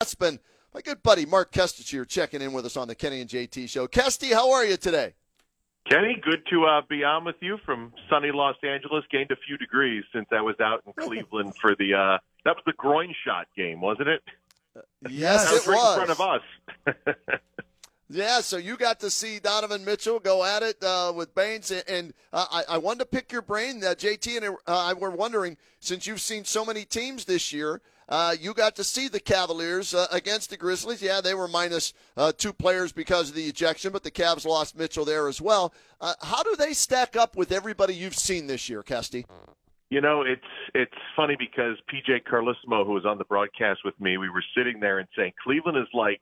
That's been my good buddy Mark Kestecher checking in with us on the Kenny and JT show. Kesty, how are you today? Kenny, good to uh, be on with you from sunny Los Angeles. Gained a few degrees since I was out in Cleveland for the uh, that was the groin shot game, wasn't it? Yes, was it right was. in front of us. Yeah, so you got to see Donovan Mitchell go at it uh, with Baines, and, and uh, I, I wanted to pick your brain. Uh, JT and uh, I were wondering, since you've seen so many teams this year, uh, you got to see the Cavaliers uh, against the Grizzlies. Yeah, they were minus uh, two players because of the ejection, but the Cavs lost Mitchell there as well. Uh, how do they stack up with everybody you've seen this year, Kesty? You know, it's it's funny because PJ Carlesimo, who was on the broadcast with me, we were sitting there and saying Cleveland is like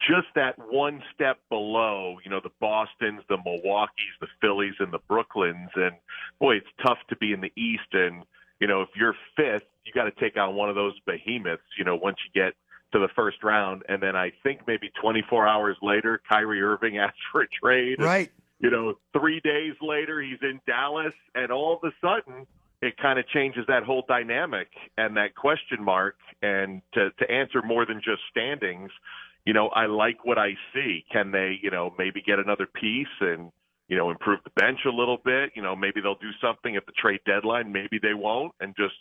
just that one step below, you know, the Boston's, the Milwaukee's, the Phillies, and the Brooklyns. And boy, it's tough to be in the East. And you know, if you're fifth, you got to take on one of those behemoths. You know, once you get to the first round, and then I think maybe 24 hours later, Kyrie Irving asks for a trade. Right. You know, three days later, he's in Dallas, and all of a sudden, it kind of changes that whole dynamic and that question mark. And to to answer more than just standings, you know, I like what I see. Can they, you know, maybe get another piece and you know improve the bench a little bit? You know, maybe they'll do something at the trade deadline. Maybe they won't, and just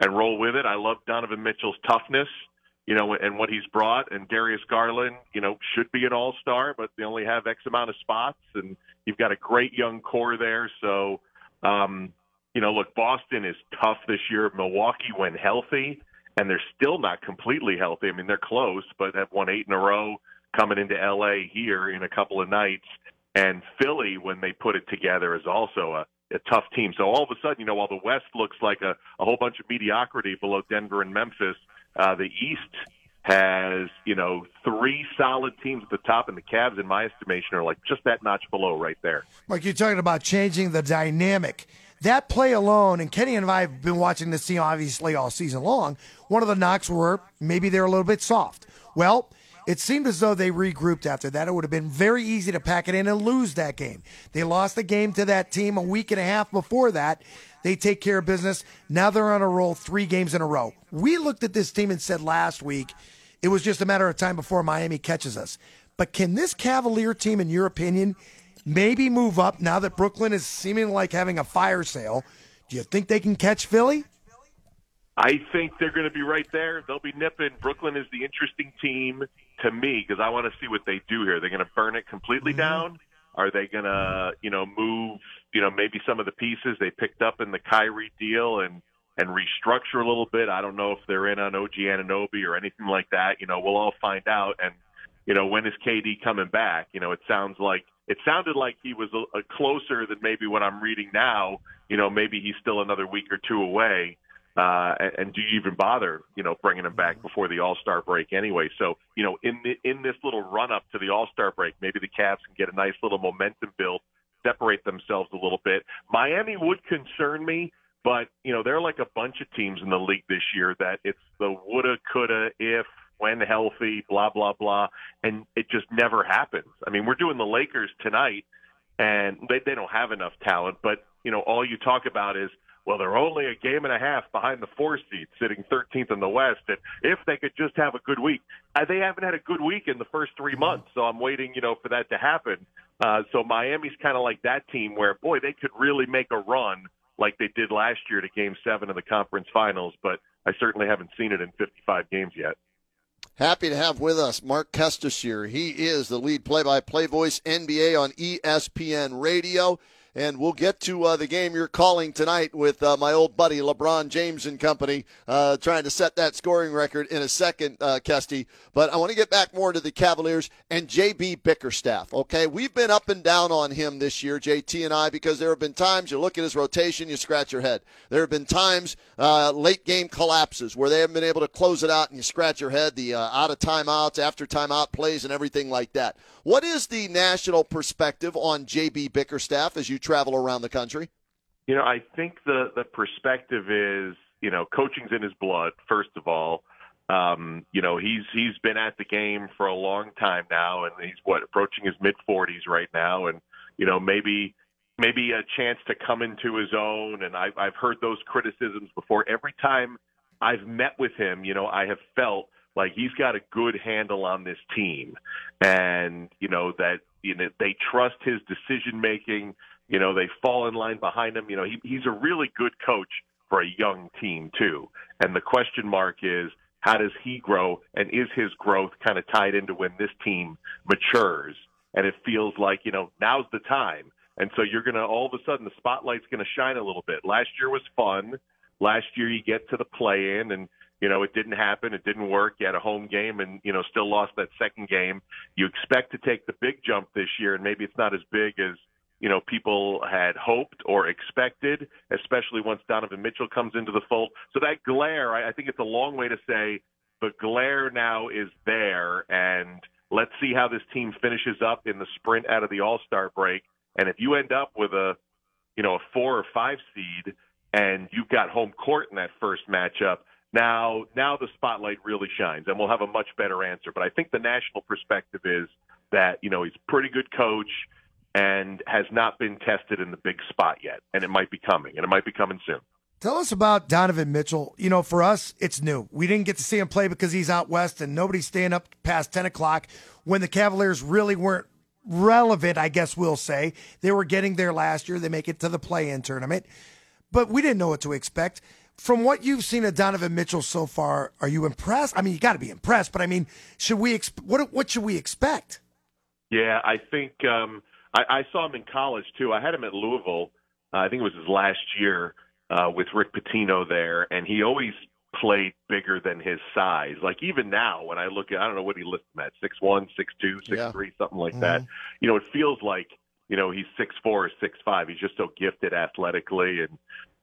and roll with it. I love Donovan Mitchell's toughness, you know, and what he's brought. And Darius Garland, you know, should be an All Star, but they only have X amount of spots, and you've got a great young core there. So, um, you know, look, Boston is tough this year. Milwaukee, when healthy, and they're still not completely healthy. I mean, they're close, but have won eight in a row coming into LA here in a couple of nights. And Philly, when they put it together, is also a, a tough team. So all of a sudden, you know, while the West looks like a, a whole bunch of mediocrity below Denver and Memphis, uh, the East has, you know, three solid teams at the top, and the Cavs, in my estimation, are like just that notch below right there. Like you're talking about changing the dynamic. That play alone, and Kenny and I have been watching this team obviously all season long. One of the knocks were maybe they're a little bit soft. Well, it seemed as though they regrouped after that. It would have been very easy to pack it in and lose that game. They lost the game to that team a week and a half before that. They take care of business. Now they're on a roll three games in a row. We looked at this team and said last week it was just a matter of time before Miami catches us. But can this Cavalier team, in your opinion, maybe move up now that Brooklyn is seeming like having a fire sale? Do you think they can catch Philly? I think they're going to be right there. They'll be nipping. Brooklyn is the interesting team to me because I want to see what they do here. They're going to burn it completely mm-hmm. down. Are they going to, you know, move, you know, maybe some of the pieces they picked up in the Kyrie deal and and restructure a little bit? I don't know if they're in on OG Anunoby or anything like that. You know, we'll all find out. And you know, when is KD coming back? You know, it sounds like it sounded like he was a, a closer than maybe what I'm reading now. You know, maybe he's still another week or two away. Uh, and, and do you even bother, you know, bringing him back before the All Star break anyway? So, you know, in the, in this little run up to the All Star break, maybe the Cavs can get a nice little momentum build, separate themselves a little bit. Miami would concern me, but you know, they're like a bunch of teams in the league this year that it's the woulda, coulda, if, when healthy, blah blah blah, and it just never happens. I mean, we're doing the Lakers tonight, and they they don't have enough talent, but you know, all you talk about is well, they're only a game and a half behind the four seed, sitting 13th in the West. And if they could just have a good week, uh, they haven't had a good week in the first three months. So I'm waiting, you know, for that to happen. Uh, so Miami's kind of like that team where, boy, they could really make a run like they did last year to Game Seven of the conference finals. But I certainly haven't seen it in 55 games yet. Happy to have with us Mark Kestecher. He is the lead play-by-play voice NBA on ESPN Radio. And we'll get to uh, the game you're calling tonight with uh, my old buddy LeBron James and company, uh, trying to set that scoring record in a second, uh, Kesty. But I want to get back more to the Cavaliers and JB Bickerstaff. Okay, we've been up and down on him this year, JT and I, because there have been times you look at his rotation, you scratch your head. There have been times uh, late game collapses where they haven't been able to close it out, and you scratch your head. The uh, out of timeouts, after timeout plays, and everything like that. What is the national perspective on JB Bickerstaff as you travel around the country? You know, I think the the perspective is, you know, coaching's in his blood. First of all, um, you know, he's he's been at the game for a long time now, and he's what approaching his mid 40s right now, and you know, maybe maybe a chance to come into his own. And I've I've heard those criticisms before. Every time I've met with him, you know, I have felt like he's got a good handle on this team, and you know that you know they trust his decision making you know, they fall in line behind him. You know, he, he's a really good coach for a young team too. And the question mark is, how does he grow? And is his growth kind of tied into when this team matures? And it feels like, you know, now's the time. And so you're going to, all of a sudden, the spotlight's going to shine a little bit. Last year was fun. Last year you get to the play in and, you know, it didn't happen. It didn't work. You had a home game and, you know, still lost that second game. You expect to take the big jump this year, and maybe it's not as big as, you know people had hoped or expected, especially once Donovan Mitchell comes into the fold. So that glare, I, I think it's a long way to say the glare now is there, and let's see how this team finishes up in the sprint out of the All Star break. And if you end up with a you know a four or five seed, and you've got home court in that first matchup. Now, now the spotlight really shines, and we'll have a much better answer. But I think the national perspective is that you know he's a pretty good coach and has not been tested in the big spot yet. And it might be coming, and it might be coming soon. Tell us about Donovan Mitchell. You know, for us, it's new. We didn't get to see him play because he's out west and nobody's staying up past 10 o'clock when the Cavaliers really weren't relevant, I guess we'll say. They were getting there last year. They make it to the play in tournament, but we didn't know what to expect. From what you've seen of Donovan Mitchell so far, are you impressed? I mean, you got to be impressed, but I mean, should we, exp- what, what should we expect? Yeah, I think, um, I, I saw him in college too. I had him at Louisville. Uh, I think it was his last year uh, with Rick Pitino there, and he always played bigger than his size. Like even now, when I look at, I don't know what he lists him at, six one, six two, six yeah. three, something like mm-hmm. that. You know, it feels like you know he's six four or six five. He's just so gifted athletically, and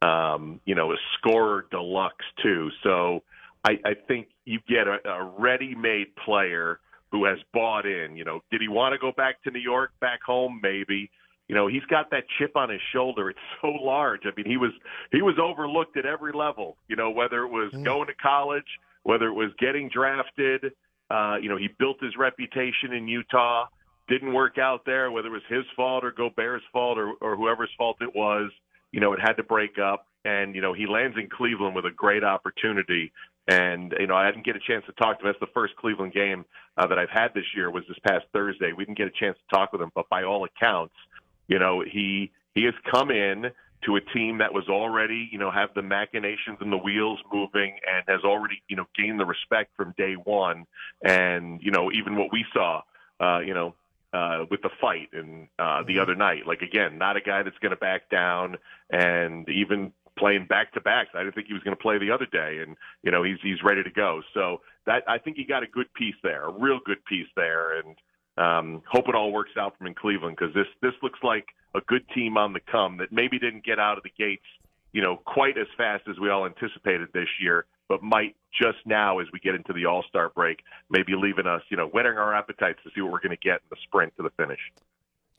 um, you know, a scorer deluxe too. So I, I think you get a, a ready-made player who has bought in. You know, did he want to go back to New York, back home? Maybe. You know, he's got that chip on his shoulder. It's so large. I mean, he was he was overlooked at every level. You know, whether it was mm. going to college, whether it was getting drafted. Uh, you know, he built his reputation in Utah. Didn't work out there, whether it was his fault or Gobert's fault or, or whoever's fault it was. You know, it had to break up. And, you know, he lands in Cleveland with a great opportunity and you know, I didn't get a chance to talk to him. That's the first Cleveland game uh, that I've had this year. Was this past Thursday? We didn't get a chance to talk with him, but by all accounts, you know, he he has come in to a team that was already, you know, have the machinations and the wheels moving, and has already, you know, gained the respect from day one. And you know, even what we saw, uh, you know, uh, with the fight and uh, the other night. Like again, not a guy that's going to back down, and even playing back to backs. I didn't think he was going to play the other day, and you know he's he's ready to go. So that I think he got a good piece there, a real good piece there, and um, hope it all works out for him in Cleveland because this this looks like a good team on the come that maybe didn't get out of the gates, you know, quite as fast as we all anticipated this year, but might just now as we get into the All Star break, maybe leaving us, you know, whetting our appetites to see what we're going to get in the sprint to the finish.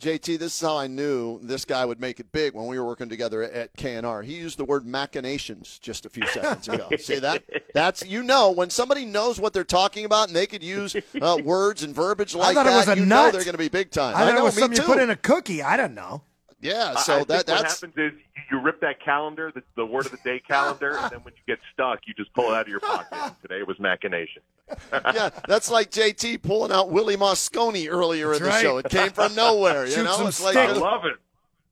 JT, this is how I knew this guy would make it big when we were working together at KNR. He used the word machinations just a few seconds ago. See that? That's you know when somebody knows what they're talking about and they could use uh, words and verbiage like that. It was a you nut. know they're going to be big time. I thought I know, it was something too. you put in a cookie. I don't know. Yeah, so I that that's what happens is you rip that calendar, the, the word of the day calendar, and then when you get stuck, you just pull it out of your pocket. Today it was machination. yeah, that's like JT pulling out Willie Mosconi earlier that's in the right. show. It came from nowhere. you Shoot know, some it's like I love it.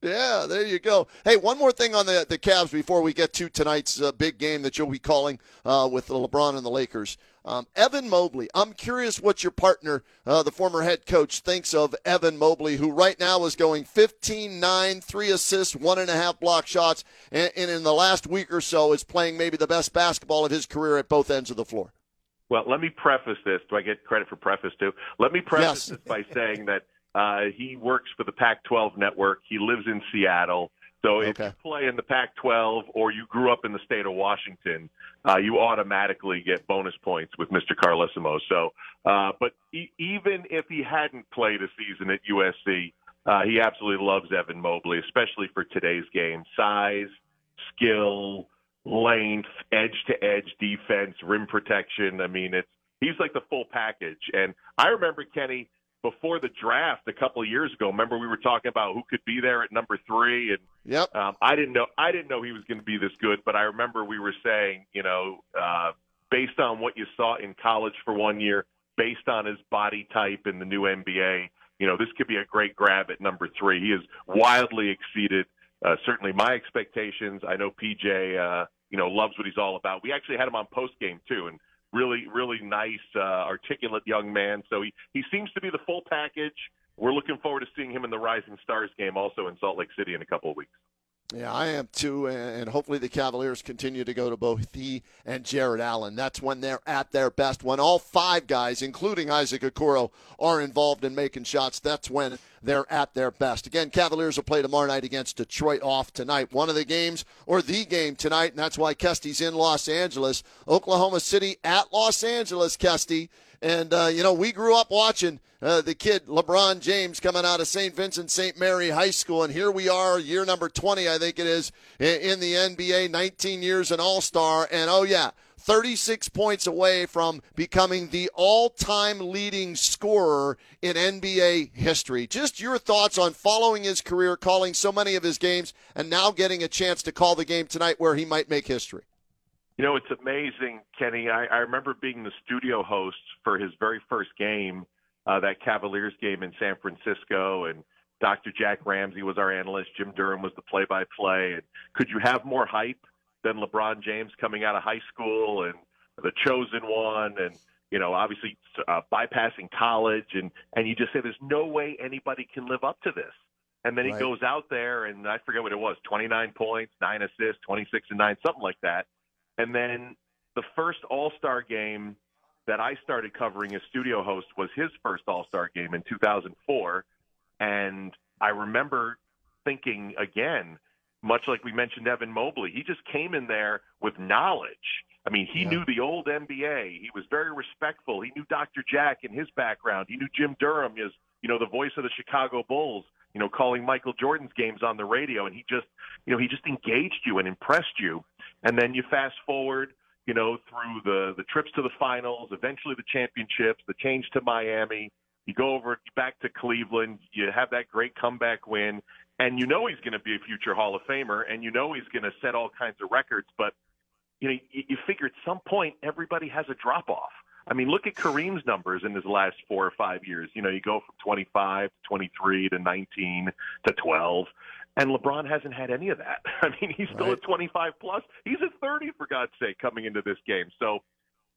Yeah, there you go. Hey, one more thing on the the Cavs before we get to tonight's uh, big game that you'll be calling uh, with the LeBron and the Lakers. Um, Evan Mobley, I'm curious what your partner, uh, the former head coach, thinks of Evan Mobley, who right now is going 15 9, three assists, one and a half block shots, and, and in the last week or so is playing maybe the best basketball of his career at both ends of the floor. Well, let me preface this. Do I get credit for preface too? Let me preface yes. this by saying that uh, he works for the Pac 12 network. He lives in Seattle. So if okay. you play in the Pac-12 or you grew up in the state of Washington, uh, you automatically get bonus points with Mr. Carlesimo. So, uh, but e- even if he hadn't played a season at USC, uh, he absolutely loves Evan Mobley, especially for today's game. Size, skill, length, edge-to-edge defense, rim protection. I mean, it's he's like the full package. And I remember Kenny before the draft a couple of years ago. Remember we were talking about who could be there at number three, and yep. um, I didn't know I didn't know he was going to be this good, but I remember we were saying, you know, uh, based on what you saw in college for one year, based on his body type in the new NBA, you know, this could be a great grab at number three. He has wildly exceeded uh, certainly my expectations. I know PJ, uh, you know, loves what he's all about. We actually had him on post game too, and really, really nice, uh, articulate young man. So he, he seems to be the full package. We're looking forward to seeing him in the Rising Stars game also in Salt Lake City in a couple of weeks. Yeah, I am too, and hopefully the Cavaliers continue to go to both he and Jarrett Allen. That's when they're at their best. When all five guys, including Isaac Okoro, are involved in making shots, that's when they're at their best. Again, Cavaliers will play tomorrow night against Detroit off tonight. One of the games or the game tonight, and that's why Kesty's in Los Angeles. Oklahoma City at Los Angeles, Kesty. And, uh, you know, we grew up watching uh, the kid, LeBron James, coming out of St. Vincent St. Mary High School. And here we are, year number 20, I think it is, in the NBA, 19 years an All Star. And, oh, yeah, 36 points away from becoming the all time leading scorer in NBA history. Just your thoughts on following his career, calling so many of his games, and now getting a chance to call the game tonight where he might make history. You know, it's amazing, Kenny. I, I remember being the studio host for his very first game, uh, that Cavaliers game in San Francisco, and Dr. Jack Ramsay was our analyst. Jim Durham was the play-by-play. And could you have more hype than LeBron James coming out of high school and the chosen one, and you know, obviously uh, bypassing college, and and you just say there's no way anybody can live up to this. And then right. he goes out there, and I forget what it was, 29 points, nine assists, 26 and nine, something like that and then the first All Star game that I started covering as studio host was his first All Star game in 2004. And I remember thinking again, much like we mentioned Evan Mobley, he just came in there with knowledge. I mean, he yeah. knew the old NBA. He was very respectful. He knew Dr. Jack and his background. He knew Jim Durham as, you know, the voice of the Chicago Bulls, you know, calling Michael Jordan's games on the radio. And he just, you know, he just engaged you and impressed you. And then you fast forward, you know, through the the trips to the finals, eventually the championships, the change to Miami. You go over back to Cleveland, you have that great comeback win, and you know he's going to be a future Hall of Famer, and you know he's going to set all kinds of records. But you know, you, you figure at some point everybody has a drop off. I mean, look at Kareem's numbers in his last four or five years. You know, you go from 25 to 23 to 19 to 12. And LeBron hasn't had any of that. I mean, he's still right. at 25 plus. He's at 30 for God's sake coming into this game. So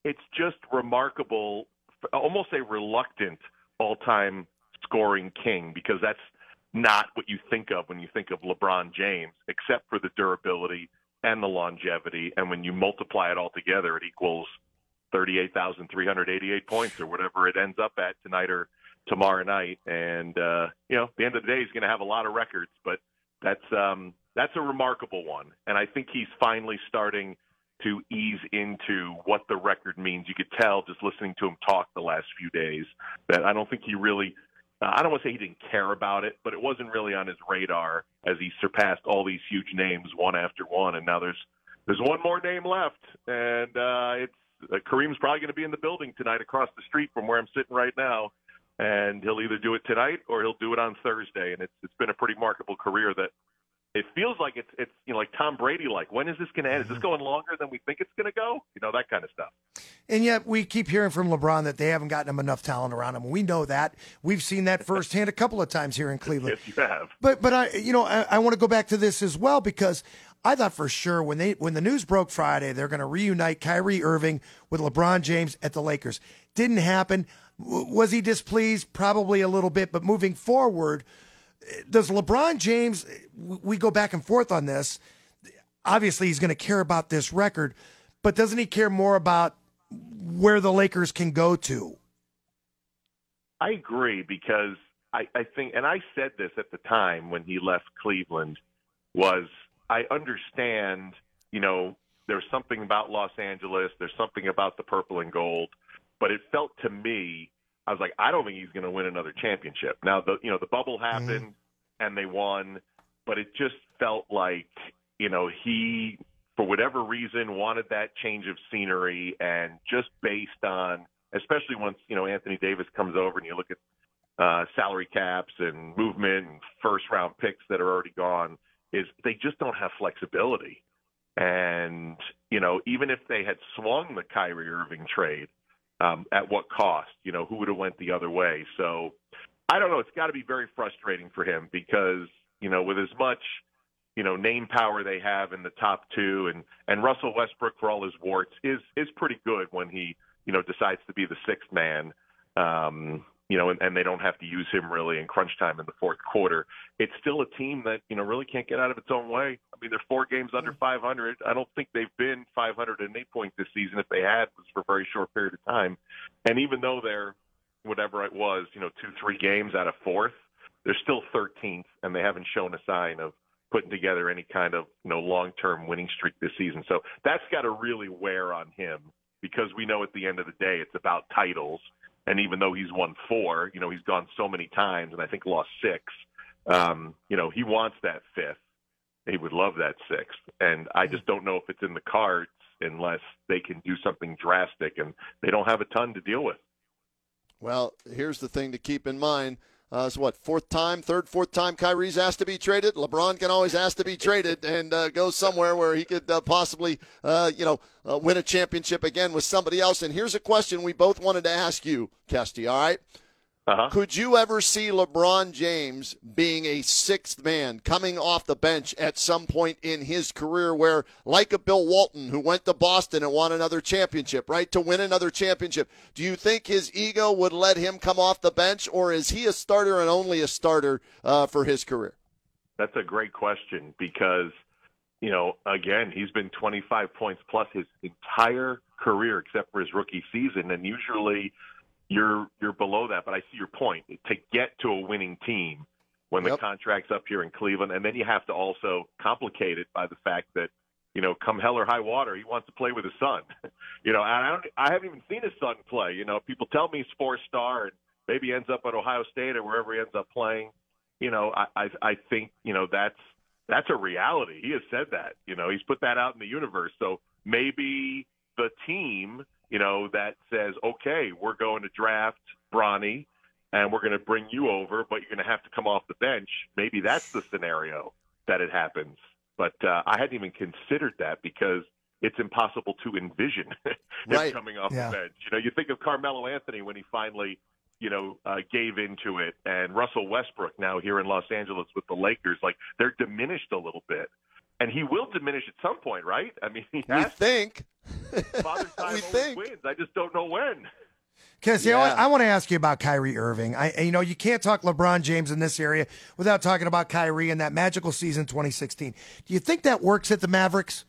it's just remarkable, almost a reluctant all-time scoring king because that's not what you think of when you think of LeBron James, except for the durability and the longevity. And when you multiply it all together, it equals 38,388 points or whatever it ends up at tonight or tomorrow night. And, uh, you know, the end of the day, he's going to have a lot of records, but – that's um, that's a remarkable one, and I think he's finally starting to ease into what the record means. You could tell just listening to him talk the last few days that I don't think he really. Uh, I don't want to say he didn't care about it, but it wasn't really on his radar as he surpassed all these huge names one after one, and now there's there's one more name left, and uh, it's uh, Kareem's probably going to be in the building tonight across the street from where I'm sitting right now and he'll either do it tonight or he'll do it on Thursday. And it's it's been a pretty remarkable career that it feels like it's it's you know like Tom Brady like when is this going to end? Is this going longer than we think it's going to go? You know that kind of stuff. And yet we keep hearing from LeBron that they haven't gotten him enough talent around him. We know that. We've seen that firsthand a couple of times here in Cleveland. yes, you have. But but I you know I, I want to go back to this as well because I thought for sure when they when the news broke Friday, they're going to reunite Kyrie Irving with LeBron James at the Lakers. Didn't happen. W- was he displeased? Probably a little bit. But moving forward, eh, does LeBron James? Eh, we go back and forth on this. Obviously, he's going to care about this record, but doesn't he care more about where the Lakers can go to? I agree because I, I think, and I said this at the time when he left Cleveland, was I understand, you know, there's something about Los Angeles, there's something about the purple and gold, but it felt to me, I was like, I don't think he's going to win another championship. Now, the you know the bubble happened mm-hmm. and they won, but it just felt like you know he, for whatever reason, wanted that change of scenery, and just based on, especially once you know Anthony Davis comes over and you look at uh, salary caps and movement and first round picks that are already gone is they just don't have flexibility. And, you know, even if they had swung the Kyrie Irving trade, um, at what cost? You know, who would have went the other way? So I don't know. It's got to be very frustrating for him because, you know, with as much, you know, name power they have in the top two and, and Russell Westbrook for all his warts is, is pretty good when he, you know, decides to be the sixth man. Um, you know, and, and they don't have to use him really in crunch time in the fourth quarter. It's still a team that you know really can't get out of its own way. I mean, they're four games under 500. I don't think they've been 508 points this season. If they had, it was for a very short period of time. And even though they're whatever it was, you know, two three games out of fourth, they're still 13th, and they haven't shown a sign of putting together any kind of you know long term winning streak this season. So that's got to really wear on him because we know at the end of the day it's about titles and even though he's won four, you know, he's gone so many times and I think lost six. Um, you know, he wants that fifth. He would love that sixth. And I just don't know if it's in the cards unless they can do something drastic and they don't have a ton to deal with. Well, here's the thing to keep in mind. Uh, so what? Fourth time, third, fourth time Kyrie's asked to be traded. LeBron can always ask to be traded and uh, go somewhere where he could uh, possibly, uh, you know, uh, win a championship again with somebody else. And here's a question we both wanted to ask you, Kesty. All right. Uh-huh. Could you ever see LeBron James being a sixth man coming off the bench at some point in his career where, like a Bill Walton who went to Boston and won another championship, right, to win another championship, do you think his ego would let him come off the bench, or is he a starter and only a starter uh, for his career? That's a great question because, you know, again, he's been 25 points plus his entire career except for his rookie season, and usually – you're you're below that. But I see your point. To get to a winning team when yep. the contract's up here in Cleveland, and then you have to also complicate it by the fact that you know, come hell or high water, he wants to play with his son. you know, and I don't, I haven't even seen his son play. You know, people tell me he's four star and maybe ends up at Ohio State or wherever he ends up playing. You know, I, I, I think you know that's that's a reality. He has said that. You know, he's put that out in the universe. So maybe the team you know, that says, okay, we're going to draft Bronny and we're going to bring you over, but you're going to have to come off the bench. Maybe that's the scenario that it happens. But uh, I hadn't even considered that because it's impossible to envision him right. coming off yeah. the bench. You know, you think of Carmelo Anthony when he finally, you know, uh, gave into it, and Russell Westbrook now here in Los Angeles with the Lakers. Like they're diminished a little bit and he will diminish at some point, right? I mean, he we think. Father time we think. wins. I just don't know when. Because yeah. you know what? I want to ask you about Kyrie Irving. I, you know, you can't talk LeBron James in this area without talking about Kyrie and that magical season 2016. Do you think that works at the Mavericks?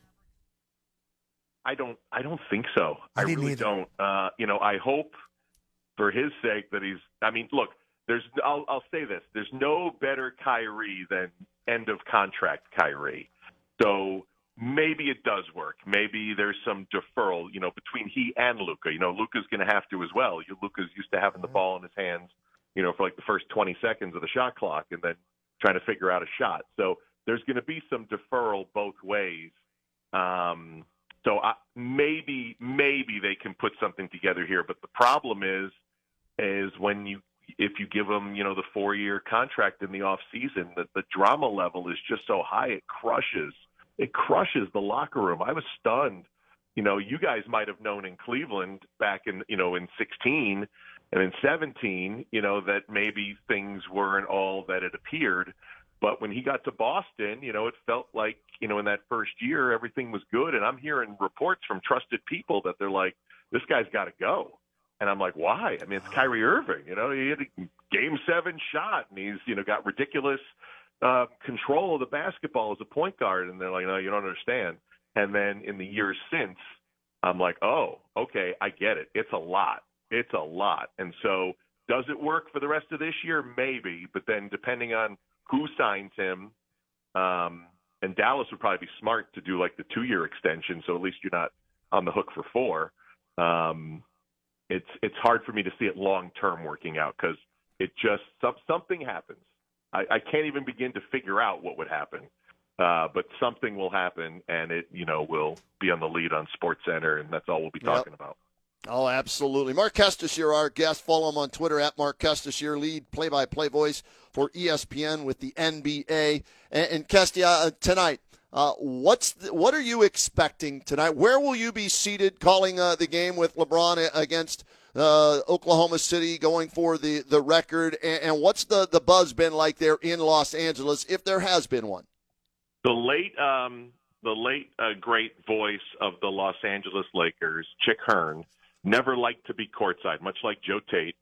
I don't. I don't think so. I, I really either. don't. Uh, you know, I hope for his sake that he's. I mean, look. There's. I'll, I'll say this. There's no better Kyrie than end of contract Kyrie. So maybe it does work. Maybe there's some deferral, you know, between he and Luka. You know, Luka's going to have to as well. Luka's used to having the ball in his hands, you know, for like the first 20 seconds of the shot clock, and then trying to figure out a shot. So there's going to be some deferral both ways. Um, so I, maybe maybe they can put something together here, but the problem is is when you if you give them you know the four year contract in the off season, that the drama level is just so high it crushes it crushes the locker room. I was stunned. You know, you guys might have known in Cleveland back in, you know, in 16 and in 17, you know, that maybe things weren't all that it appeared. But when he got to Boston, you know, it felt like you know, in that first year, everything was good, and I'm hearing reports from trusted people that they're like, this guy's got to go. And I'm like, why? I mean, it's Kyrie Irving. You know, he had a game seven shot, and he's you know got ridiculous uh, control of the basketball as a point guard. And they're like, no, you don't understand. And then in the years since, I'm like, oh, okay, I get it. It's a lot. It's a lot. And so, does it work for the rest of this year? Maybe, but then depending on who signs him, um, and Dallas would probably be smart to do like the two-year extension, so at least you're not on the hook for four. Um, it's it's hard for me to see it long term working out because it just some, something happens. I, I can't even begin to figure out what would happen, uh, but something will happen, and it you know will be on the lead on Sports Center, and that's all we'll be talking yep. about. Oh, absolutely. Mark Kestecher, our guest. Follow him on Twitter at Mark your lead play-by-play voice for ESPN with the NBA. And, and Kestia, uh, tonight, uh, what's the, what are you expecting tonight? Where will you be seated calling uh, the game with LeBron against uh, Oklahoma City, going for the, the record? And, and, what's the, the buzz been like there in Los Angeles, if there has been one? The late um, the late uh, great voice of the Los Angeles Lakers, Chick Hearn, never liked to be courtside, much like Joe Tait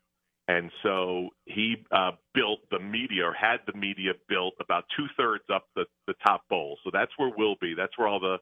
and so he uh, built the media, or had the media built about two thirds up the, the top bowl. So that's where we'll be. That's where all the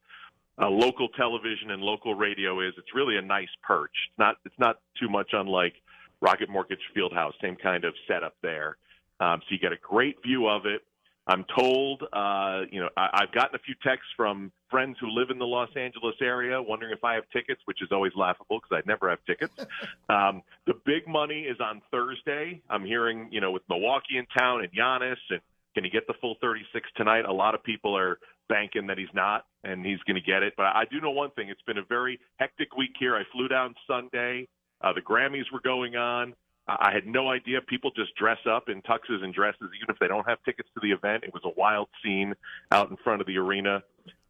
uh, local television and local radio is. It's really a nice perch. It's not. It's not too much unlike Rocket Mortgage Fieldhouse. Same kind of setup there. Um, so you get a great view of it. I'm told, uh, you know, I, I've gotten a few texts from friends who live in the Los Angeles area wondering if I have tickets, which is always laughable because I never have tickets. Um, the big money is on Thursday. I'm hearing, you know, with Milwaukee in town and Giannis, and can he get the full 36 tonight? A lot of people are banking that he's not, and he's going to get it. But I do know one thing: it's been a very hectic week here. I flew down Sunday. Uh, the Grammys were going on. I had no idea people just dress up in tuxes and dresses, even if they don't have tickets to the event. It was a wild scene out in front of the arena.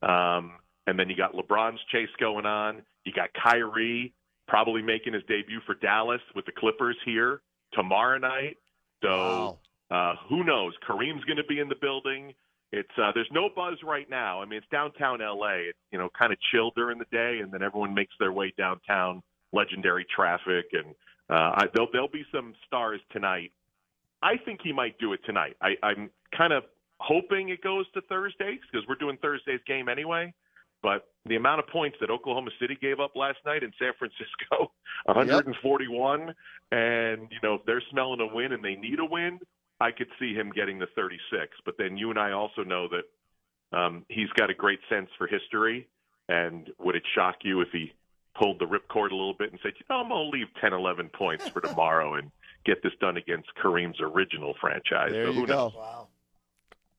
Um, and then you got LeBron's chase going on. You got Kyrie probably making his debut for Dallas with the Clippers here tomorrow night. So wow. uh, who knows? Kareem's going to be in the building. It's uh, there's no buzz right now. I mean, it's downtown LA. It's you know kind of chill during the day, and then everyone makes their way downtown. Legendary traffic and uh, I, there'll, there'll be some stars tonight. I think he might do it tonight. I, I'm kind of hoping it goes to Thursdays because we're doing Thursday's game anyway. But the amount of points that Oklahoma City gave up last night in San Francisco, 141, yep. and you know if they're smelling a win and they need a win, I could see him getting the 36. But then you and I also know that um, he's got a great sense for history. And would it shock you if he pulled the ripcord a little bit and said, you know, I'm going to leave 10, 11 points for tomorrow and get this done against Kareem's original franchise. There so you go. Wow.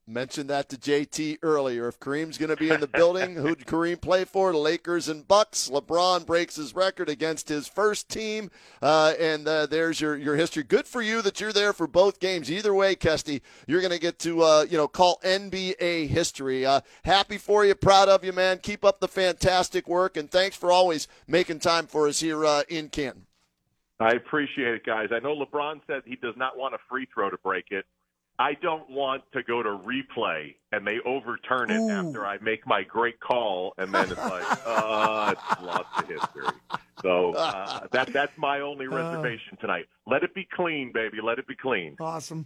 Mentioned that to JT earlier. If Kareem's going to be in the building, who'd Kareem play for? The Lakers and Bucks. LeBron breaks his record against his first team, uh, and uh, there's your, your history. Good for you that you're there for both games. Either way, Kesty, you're going to get to uh, you know call NBA history. Uh, happy for you, proud of you, man. Keep up the fantastic work, and thanks for always making time for us here uh, in Canton. I appreciate it, guys. I know LeBron said he does not want a free throw to break it. I don't want to go to replay and they overturn it Ooh. after I make my great call, and then it's like, uh, it's lost to history. So uh, that that's my only uh. reservation tonight. Let it be clean, baby. Let it be clean. Awesome.